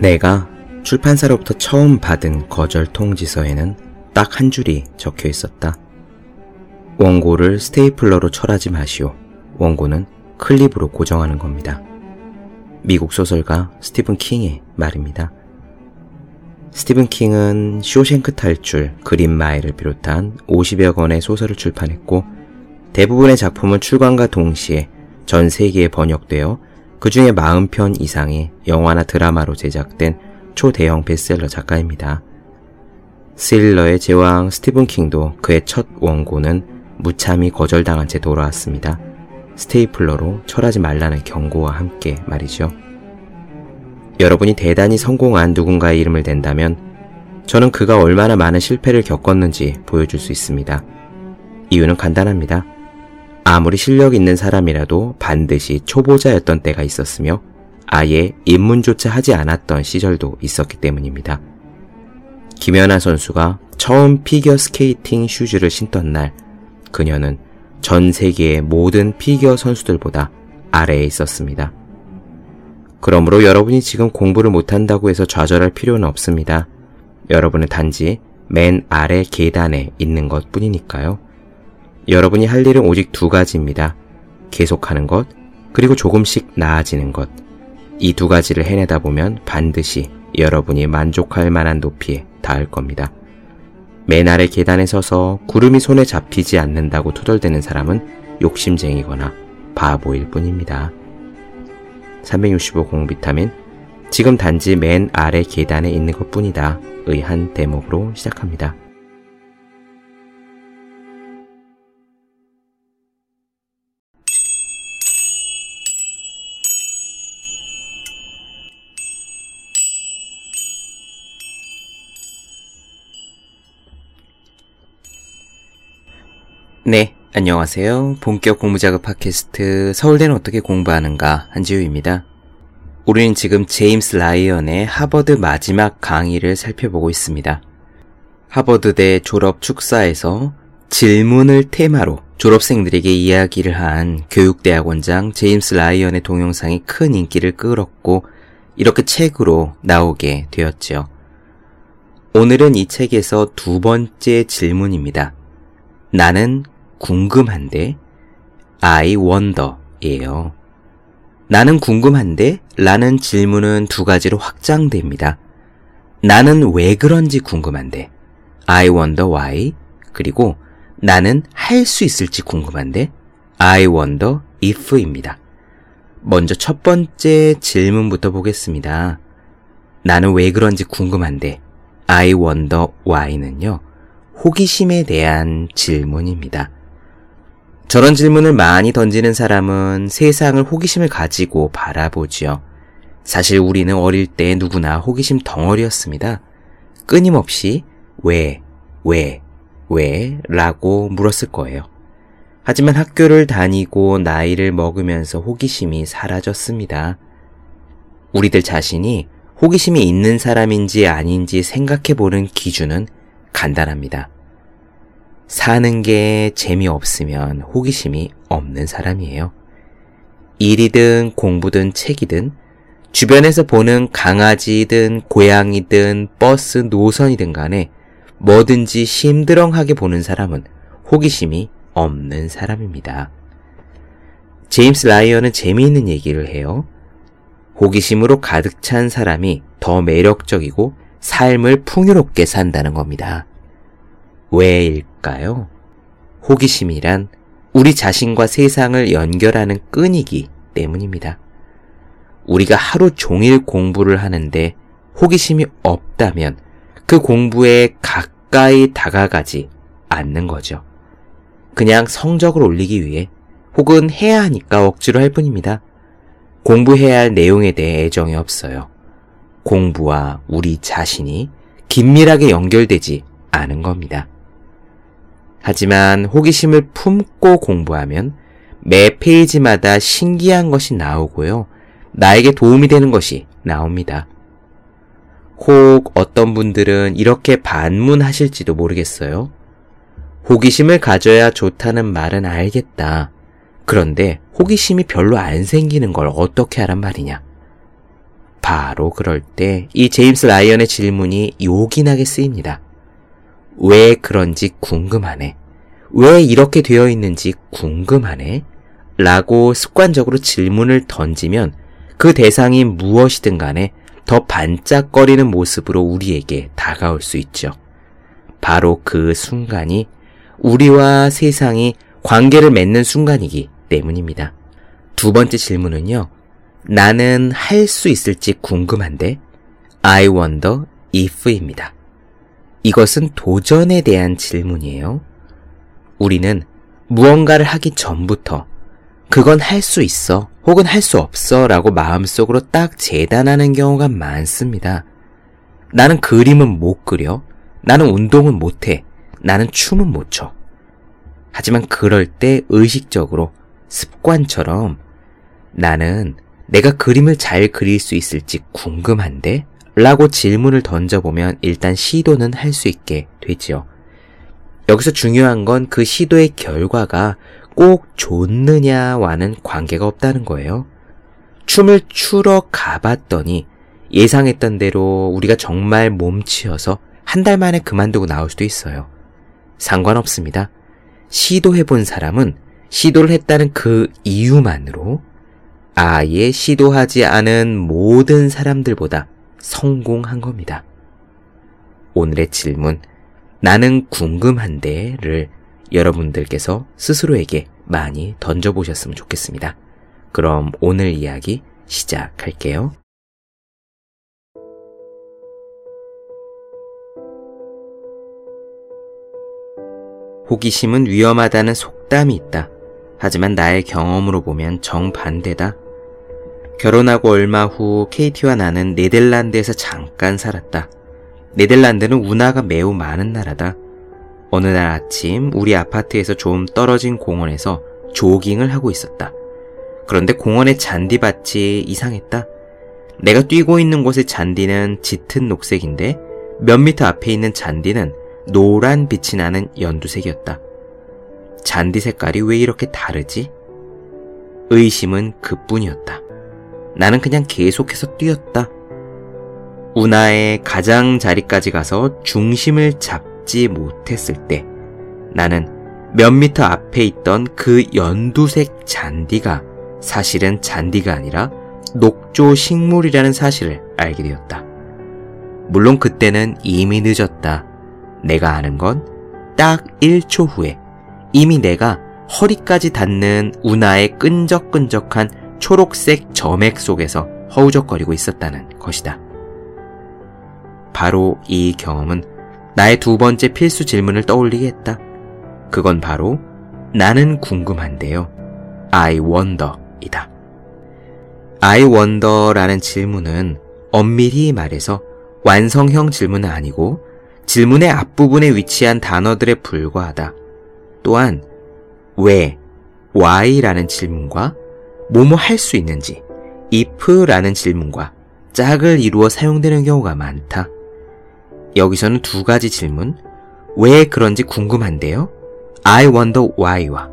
내가 출판사로부터 처음 받은 거절 통지서에는 딱 한 줄이 적혀 있었다. 원고를 스테이플러로 철하지 마시오. 원고는 클립으로 고정하는 겁니다. 미국 소설가 스티븐 킹의 말입니다. 스티븐 킹은 쇼생크 탈출, 그린 마일을 비롯한 50여 권의 소설을 출판했고 대부분의 작품은 출간과 동시에 전 세계에 번역되어 그 중에 40편 이상의 영화나 드라마로 제작된 초대형 베스트셀러 작가입니다. 스릴러의 제왕 스티븐 킹도 그의 첫 원고는 무참히 거절당한 채 돌아왔습니다. 스테이플러로 철하지 말라는 경고와 함께 말이죠. 여러분이 대단히 성공한 누군가의 이름을 댄다면 저는 그가 얼마나 많은 실패를 겪었는지 보여줄 수 있습니다. 이유는 간단합니다. 아무리 실력 있는 사람이라도 반드시 초보자였던 때가 있었으며 아예 입문조차 하지 않았던 시절도 있었기 때문입니다. 김연아 선수가 처음 피겨 스케이팅 슈즈를 신던 날 그녀는 전 세계의 모든 피겨 선수들보다 아래에 있었습니다. 그러므로 여러분이 지금 공부를 못한다고 해서 좌절할 필요는 없습니다. 여러분은 단지 맨 아래 계단에 있는 것 뿐이니까요. 여러분이 할 일은 오직 두 가지입니다. 계속하는 것, 그리고 조금씩 나아지는 것. 이 두 가지를 해내다 보면 반드시 여러분이 만족할 만한 높이에 닿을 겁니다. 맨 아래 계단에 서서 구름이 손에 잡히지 않는다고 투덜대는 사람은 욕심쟁이거나 바보일 뿐입니다. 365 공비타민 지금 단지 맨 아래 계단에 있는 것 뿐이다. 의한 대목으로 시작합니다. 네, 안녕하세요. 본격 공부작업 팟캐스트 서울대는 어떻게 공부하는가 한지우입니다. 우리는 지금 제임스 라이언의 하버드 마지막 강의를 살펴보고 있습니다. 하버드대 졸업 축사에서 질문을 테마로 졸업생들에게 이야기를 한 교육대학원장 제임스 라이언의 동영상이 큰 인기를 끌었고 이렇게 책으로 나오게 되었죠. 오늘은 이 책에서 두 번째 질문입니다. 나는 궁금한데 I wonder예요. 나는 궁금한데 라는 질문은 두 가지로 확장됩니다. 나는 왜 그런지 궁금한데 I wonder why 그리고 나는 할 수 있을지 궁금한데 I wonder if입니다. 먼저 첫 번째 질문부터 보겠습니다. 나는 왜 그런지 궁금한데 I wonder why는요. 호기심에 대한 질문입니다. 저런 질문을 많이 던지는 사람은 세상을 호기심을 가지고 바라보지요. 사실 우리는 어릴 때 누구나 호기심 덩어리였습니다. 끊임없이 왜, 왜, 왜 라고 물었을 거예요. 하지만 학교를 다니고 나이를 먹으면서 호기심이 사라졌습니다. 우리들 자신이 호기심이 있는 사람인지 아닌지 생각해 보는 기준은 간단합니다. 사는 게 재미없으면 호기심이 없는 사람이에요. 일이든 공부든 책이든 주변에서 보는 강아지든 고양이든 버스 노선이든 간에 뭐든지 심드렁하게 보는 사람은 호기심이 없는 사람입니다. 제임스 라이언은 재미있는 얘기를 해요. 호기심으로 가득 찬 사람이 더 매력적이고 삶을 풍요롭게 산다는 겁니다. 왜일 까요? 호기심이란 우리 자신과 세상을 연결하는 끈이기 때문입니다. 우리가 하루 종일 공부를 하는데 호기심이 없다면 그 공부에 가까이 다가가지 않는 거죠. 그냥 성적을 올리기 위해 혹은 해야 하니까 억지로 할 뿐입니다. 공부해야 할 내용에 대해 애정이 없어요. 공부와 우리 자신이 긴밀하게 연결되지 않은 겁니다. 하지만 호기심을 품고 공부하면 매 페이지마다 신기한 것이 나오고요. 나에게 도움이 되는 것이 나옵니다. 혹 어떤 분들은 이렇게 반문하실지도 모르겠어요. 호기심을 가져야 좋다는 말은 알겠다. 그런데 호기심이 별로 안 생기는 걸 어떻게 하란 말이냐? 바로 그럴 때 이 제임스 라이언의 질문이 요긴하게 쓰입니다. 왜 그런지 궁금하네. 왜 이렇게 되어 있는지 궁금하네. 라고 습관적으로 질문을 던지면 그 대상이 무엇이든 간에 더 반짝거리는 모습으로 우리에게 다가올 수 있죠. 바로 그 순간이 우리와 세상이 관계를 맺는 순간이기 때문입니다. 두 번째 질문은요. 나는 할 수 있을지 궁금한데 I wonder if입니다. 이것은 도전에 대한 질문이에요. 우리는 무언가를 하기 전부터 그건 할 수 있어 혹은 할 수 없어 라고 마음속으로 딱 재단하는 경우가 많습니다. 나는 그림은 못 그려. 나는 운동은 못해. 나는 춤은 못 춰. 하지만 그럴 때 의식적으로 습관처럼 나는 내가 그림을 잘 그릴 수 있을지 궁금한데? 라고 질문을 던져보면 일단 시도는 할 수 있게 되지요. 여기서 중요한 건 그 시도의 결과가 꼭 좋느냐와는 관계가 없다는 거예요. 춤을 추러 가봤더니 예상했던 대로 우리가 정말 몸치여서 한 달 만에 그만두고 나올 수도 있어요. 상관없습니다. 시도해본 사람은 시도를 했다는 그 이유만으로 아예 시도하지 않은 모든 사람들보다 성공한 겁니다. 오늘의 질문, 나는 궁금한데를 여러분들께서 스스로에게 많이 던져보셨으면 좋겠습니다. 그럼 오늘 이야기 시작할게요. 호기심은 위험하다는 속담이 있다. 하지만 나의 경험으로 보면 정반대다. 결혼하고 얼마 후 케이티와 나는 네덜란드에서 잠깐 살았다. 네덜란드는 운하가 매우 많은 나라다. 어느 날 아침 우리 아파트에서 좀 떨어진 공원에서 조깅을 하고 있었다. 그런데 공원의 잔디밭이 이상했다. 내가 뛰고 있는 곳의 잔디는 짙은 녹색인데 몇 미터 앞에 있는 잔디는 노란 빛이 나는 연두색이었다. 잔디 색깔이 왜 이렇게 다르지? 의심은 그뿐이었다. 나는 그냥 계속해서 뛰었다. 운하의 가장 자리까지 가서 중심을 잡지 못했을 때 나는 몇 미터 앞에 있던 그 연두색 잔디가 사실은 잔디가 아니라 녹조 식물이라는 사실을 알게 되었다. 물론 그때는 이미 늦었다. 내가 아는 건 딱 1초 후에 이미 내가 허리까지 닿는 운하의 끈적끈적한 초록색 점액 속에서 허우적거리고 있었다는 것이다. 바로 이 경험은 나의 두 번째 필수 질문을 떠올리게 했다. 그건 바로 나는 궁금한데요. I wonder 이다. I wonder라는 질문은 엄밀히 말해서 완성형 질문은 아니고 질문의 앞부분에 위치한 단어들에 불과하다. 또한 왜, why라는 질문과 뭐뭐 할 수 있는지 if라는 질문과 짝을 이루어 사용되는 경우가 많다. 여기서는 두 가지 질문, 왜 그런지 궁금한데요? I wonder why와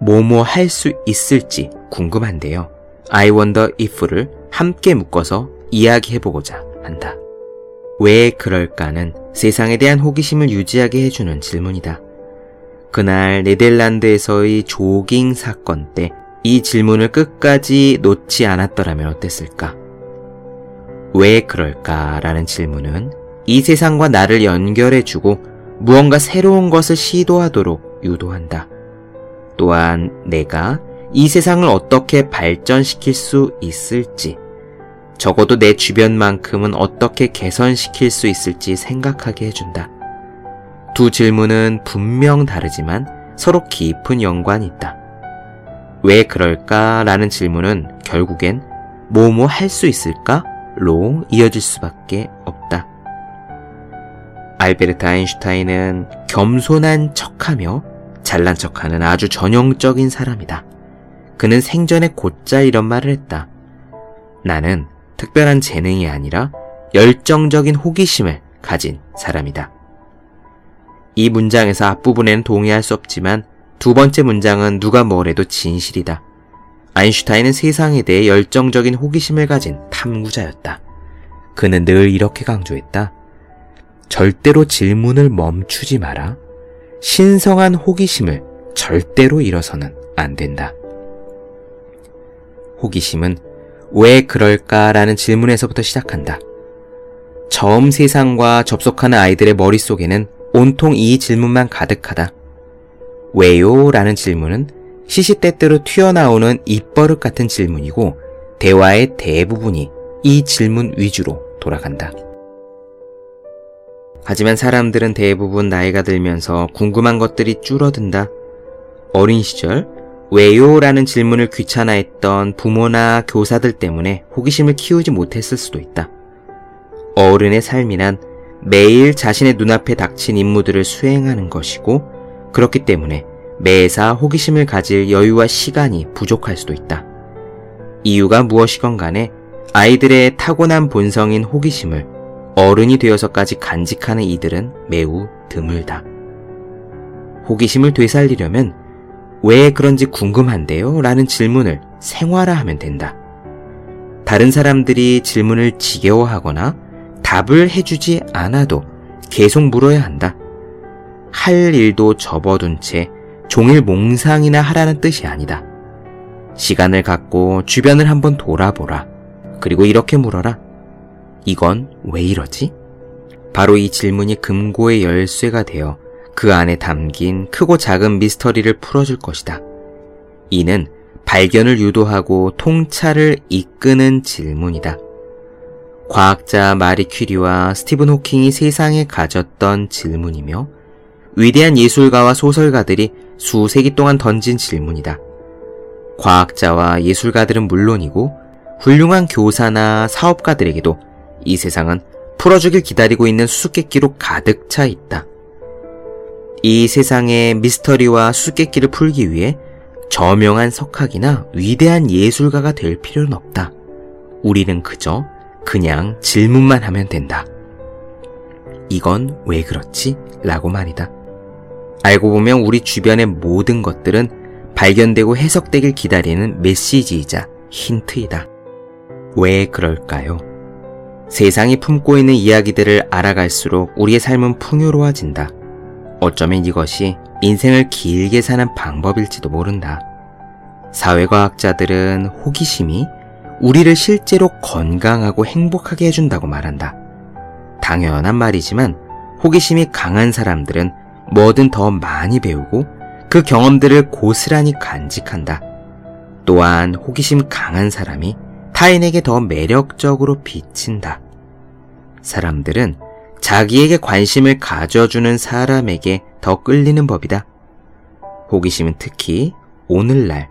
뭐뭐 할 수 있을지 궁금한데요. I wonder if를 함께 묶어서 이야기해보고자 한다. 왜 그럴까는 세상에 대한 호기심을 유지하게 해주는 질문이다. 그날 네덜란드에서의 조깅 사건 때 이 질문을 끝까지 놓지 않았더라면 어땠을까? 왜 그럴까? 라는 질문은 이 세상과 나를 연결해주고 무언가 새로운 것을 시도하도록 유도한다. 또한 내가 이 세상을 어떻게 발전시킬 수 있을지, 적어도 내 주변만큼은 어떻게 개선시킬 수 있을지 생각하게 해준다. 두 질문은 분명 다르지만 서로 깊은 연관이 있다. 왜 그럴까? 라는 질문은 결국엔 뭐뭐 할 수 있을까? 로 이어질 수밖에 없다. 알베르트 아인슈타인은 겸손한 척하며 잘난 척하는 아주 전형적인 사람이다. 그는 생전에 곧잘 이런 말을 했다. 나는 특별한 재능이 아니라 열정적인 호기심을 가진 사람이다. 이 문장에서 앞부분에는 동의할 수 없지만 두 번째 문장은 누가 뭐래도 진실이다. 아인슈타인은 세상에 대해 열정적인 호기심을 가진 탐구자였다. 그는 늘 이렇게 강조했다. 절대로 질문을 멈추지 마라. 신성한 호기심을 절대로 잃어서는 안 된다. 호기심은 왜 그럴까라는 질문에서부터 시작한다. 처음 세상과 접속하는 아이들의 머릿속에는 온통 이 질문만 가득하다. 왜요? 라는 질문은 시시때때로 튀어나오는 입버릇 같은 질문이고 대화의 대부분이 이 질문 위주로 돌아간다. 하지만 사람들은 대부분 나이가 들면서 궁금한 것들이 줄어든다. 어린 시절, 왜요? 라는 질문을 귀찮아했던 부모나 교사들 때문에 호기심을 키우지 못했을 수도 있다. 어른의 삶이란 매일 자신의 눈앞에 닥친 임무들을 수행하는 것이고, 그렇기 때문에 매사 호기심을 가질 여유와 시간이 부족할 수도 있다. 이유가 무엇이건 간에 아이들의 타고난 본성인 호기심을 어른이 되어서까지 간직하는 이들은 매우 드물다. 호기심을 되살리려면 왜 그런지 궁금한데요? 라는 질문을 생활화하면 된다. 다른 사람들이 질문을 지겨워하거나 답을 해주지 않아도 계속 물어야 한다. 할 일도 접어둔 채 종일 몽상이나 하라는 뜻이 아니다. 시간을 갖고 주변을 한번 돌아보라. 그리고 이렇게 물어라. 이건 왜 이러지? 바로 이 질문이 금고의 열쇠가 되어 그 안에 담긴 크고 작은 미스터리를 풀어줄 것이다. 이는 발견을 유도하고 통찰을 이끄는 질문이다. 과학자 마리 퀴리와 스티븐 호킹이 세상에 가졌던 질문이며 위대한 예술가와 소설가들이 수세기 동안 던진 질문이다. 과학자와 예술가들은 물론이고 훌륭한 교사나 사업가들에게도 이 세상은 풀어주길 기다리고 있는 수수께끼로 가득 차 있다. 이 세상의 미스터리와 수수께끼를 풀기 위해 저명한 석학이나 위대한 예술가가 될 필요는 없다. 우리는 그저 그냥 질문만 하면 된다. 이건 왜 그렇지? 라고 말이다. 알고 보면 우리 주변의 모든 것들은 발견되고 해석되길 기다리는 메시지이자 힌트이다. 왜 그럴까요? 세상이 품고 있는 이야기들을 알아갈수록 우리의 삶은 풍요로워진다. 어쩌면 이것이 인생을 길게 사는 방법일지도 모른다. 사회과학자들은 호기심이 우리를 실제로 건강하고 행복하게 해준다고 말한다. 당연한 말이지만 호기심이 강한 사람들은 뭐든 더 많이 배우고 그 경험들을 고스란히 간직한다. 또한 호기심 강한 사람이 타인에게 더 매력적으로 비친다. 사람들은 자기에게 관심을 가져주는 사람에게 더 끌리는 법이다. 호기심은 특히 오늘날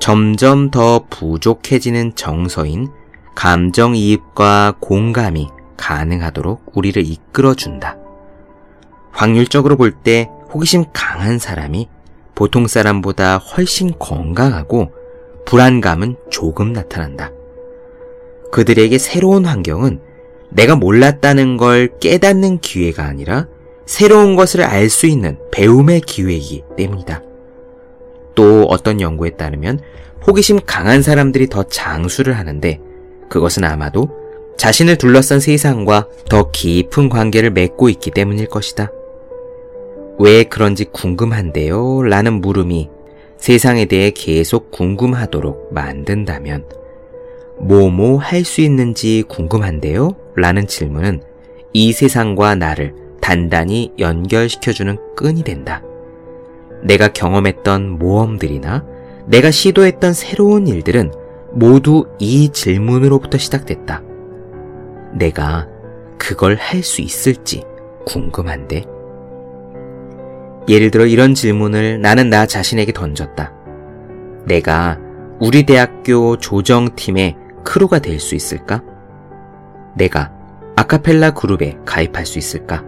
점점 더 부족해지는 정서인 감정이입과 공감이 가능하도록 우리를 이끌어준다. 확률적으로 볼 때 호기심 강한 사람이 보통 사람보다 훨씬 건강하고 불안감은 조금 나타난다. 그들에게 새로운 환경은 내가 몰랐다는 걸 깨닫는 기회가 아니라 새로운 것을 알 수 있는 배움의 기회이기 때문이다. 또 어떤 연구에 따르면 호기심 강한 사람들이 더 장수를 하는데 그것은 아마도 자신을 둘러싼 세상과 더 깊은 관계를 맺고 있기 때문일 것이다. 왜 그런지 궁금한데요? 라는 물음이 세상에 대해 계속 궁금하도록 만든다면, 뭐뭐 할 수 있는지 궁금한데요? 라는 질문은 이 세상과 나를 단단히 연결시켜주는 끈이 된다. 내가 경험했던 모험들이나 내가 시도했던 새로운 일들은 모두 이 질문으로부터 시작됐다. 내가 그걸 할 수 있을지 궁금한데. 예를 들어 이런 질문을 나는 나 자신에게 던졌다. 내가 우리 대학교 조정팀의 크루가 될 수 있을까? 내가 아카펠라 그룹에 가입할 수 있을까?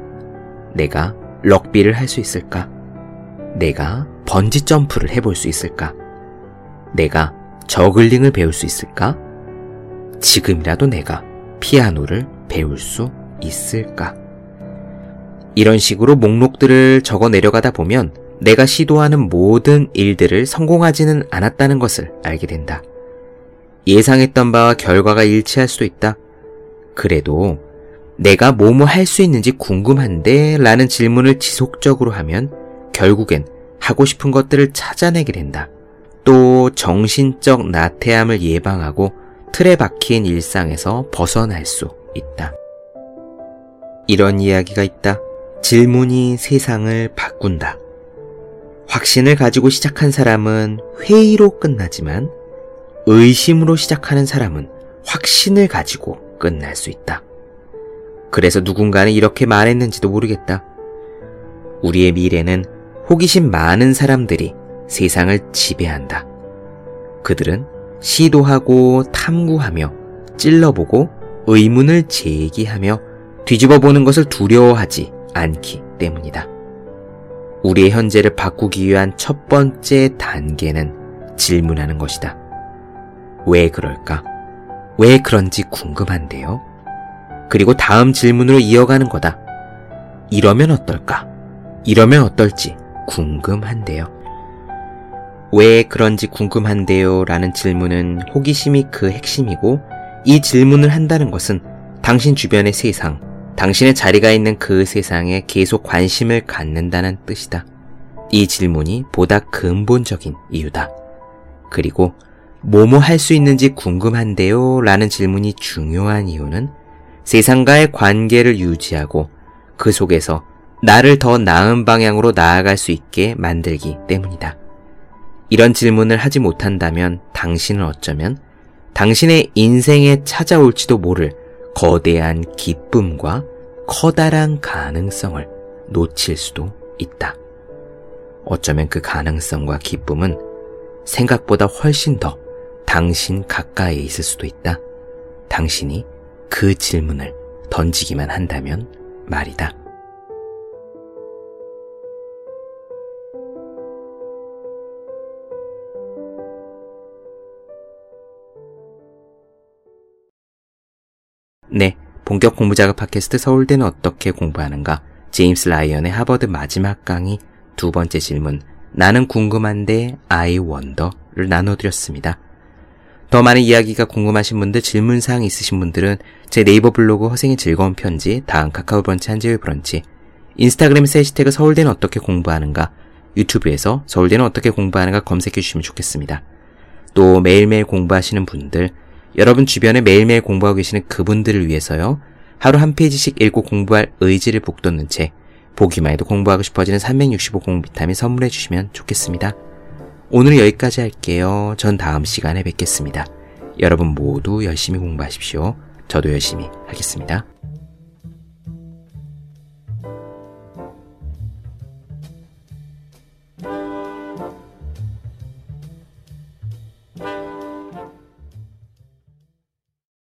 내가 럭비를 할 수 있을까? 내가 번지 점프를 해볼 수 있을까? 내가 저글링을 배울 수 있을까? 지금이라도 내가 피아노를 배울 수 있을까? 이런 식으로 목록들을 적어 내려가다 보면 내가 시도하는 모든 일들을 성공하지는 않았다는 것을 알게 된다. 예상했던 바와 결과가 일치할 수도 있다. 그래도 내가 뭐뭐 할 수 있는지 궁금한데 라는 질문을 지속적으로 하면 결국엔 하고 싶은 것들을 찾아내게 된다. 또 정신적 나태함을 예방하고 틀에 박힌 일상에서 벗어날 수 있다. 이런 이야기가 있다. 질문이 세상을 바꾼다. 확신을 가지고 시작한 사람은 회의로 끝나지만 의심으로 시작하는 사람은 확신을 가지고 끝날 수 있다. 그래서 누군가는 이렇게 말했는지도 모르겠다. 우리의 미래는 호기심 많은 사람들이 세상을 지배한다. 그들은 시도하고 탐구하며 찔러보고 의문을 제기하며 뒤집어 보는 것을 두려워하지 않기 때문이다. 우리의 현재를 바꾸기 위한 첫 번째 단계는 질문하는 것이다. 왜 그럴까? 왜 그런지 궁금한데요? 그리고 다음 질문으로 이어가는 거다. 이러면 어떨까? 이러면 어떨지 궁금한데요. 왜 그런지 궁금한데요? 라는 질문은 호기심이 그 핵심이고 이 질문을 한다는 것은 당신 주변의 세상, 당신의 자리가 있는 그 세상에 계속 관심을 갖는다는 뜻이다. 이 질문이 보다 근본적인 이유다. 그리고 뭐뭐 할 수 있는지 궁금한데요? 라는 질문이 중요한 이유는 세상과의 관계를 유지하고 그 속에서 나를 더 나은 방향으로 나아갈 수 있게 만들기 때문이다. 이런 질문을 하지 못한다면 당신은 어쩌면 당신의 인생에 찾아올지도 모를 거대한 기쁨과 커다란 가능성을 놓칠 수도 있다. 어쩌면 그 가능성과 기쁨은 생각보다 훨씬 더 당신 가까이에 있을 수도 있다. 당신이 그 질문을 던지기만 한다면 말이다. 네, 본격 공부자극 팟캐스트 서울대는 어떻게 공부하는가? 제임스 라이언의 하버드 마지막 강의 두 번째 질문 나는 궁금한데 I wonder를 나눠드렸습니다. 더 많은 이야기가 궁금하신 분들, 질문사항 있으신 분들은 제 네이버 블로그 허생의 즐거운 편지, 다음 카카오 브런치 한재의 브런치, 인스타그램에서 해시태그 서울대는 어떻게 공부하는가, 유튜브에서 서울대는 어떻게 공부하는가 검색해 주시면 좋겠습니다. 또 매일매일 공부하시는 분들, 여러분 주변에 매일매일 공부하고 계시는 그분들을 위해서요. 하루 한 페이지씩 읽고 공부할 의지를 북돋는 책, 보기만 해도 공부하고 싶어지는 365 공부 비타민 선물해 주시면 좋겠습니다. 오늘은 여기까지 할게요. 전 다음 시간에 뵙겠습니다. 여러분 모두 열심히 공부하십시오. 저도 열심히 하겠습니다.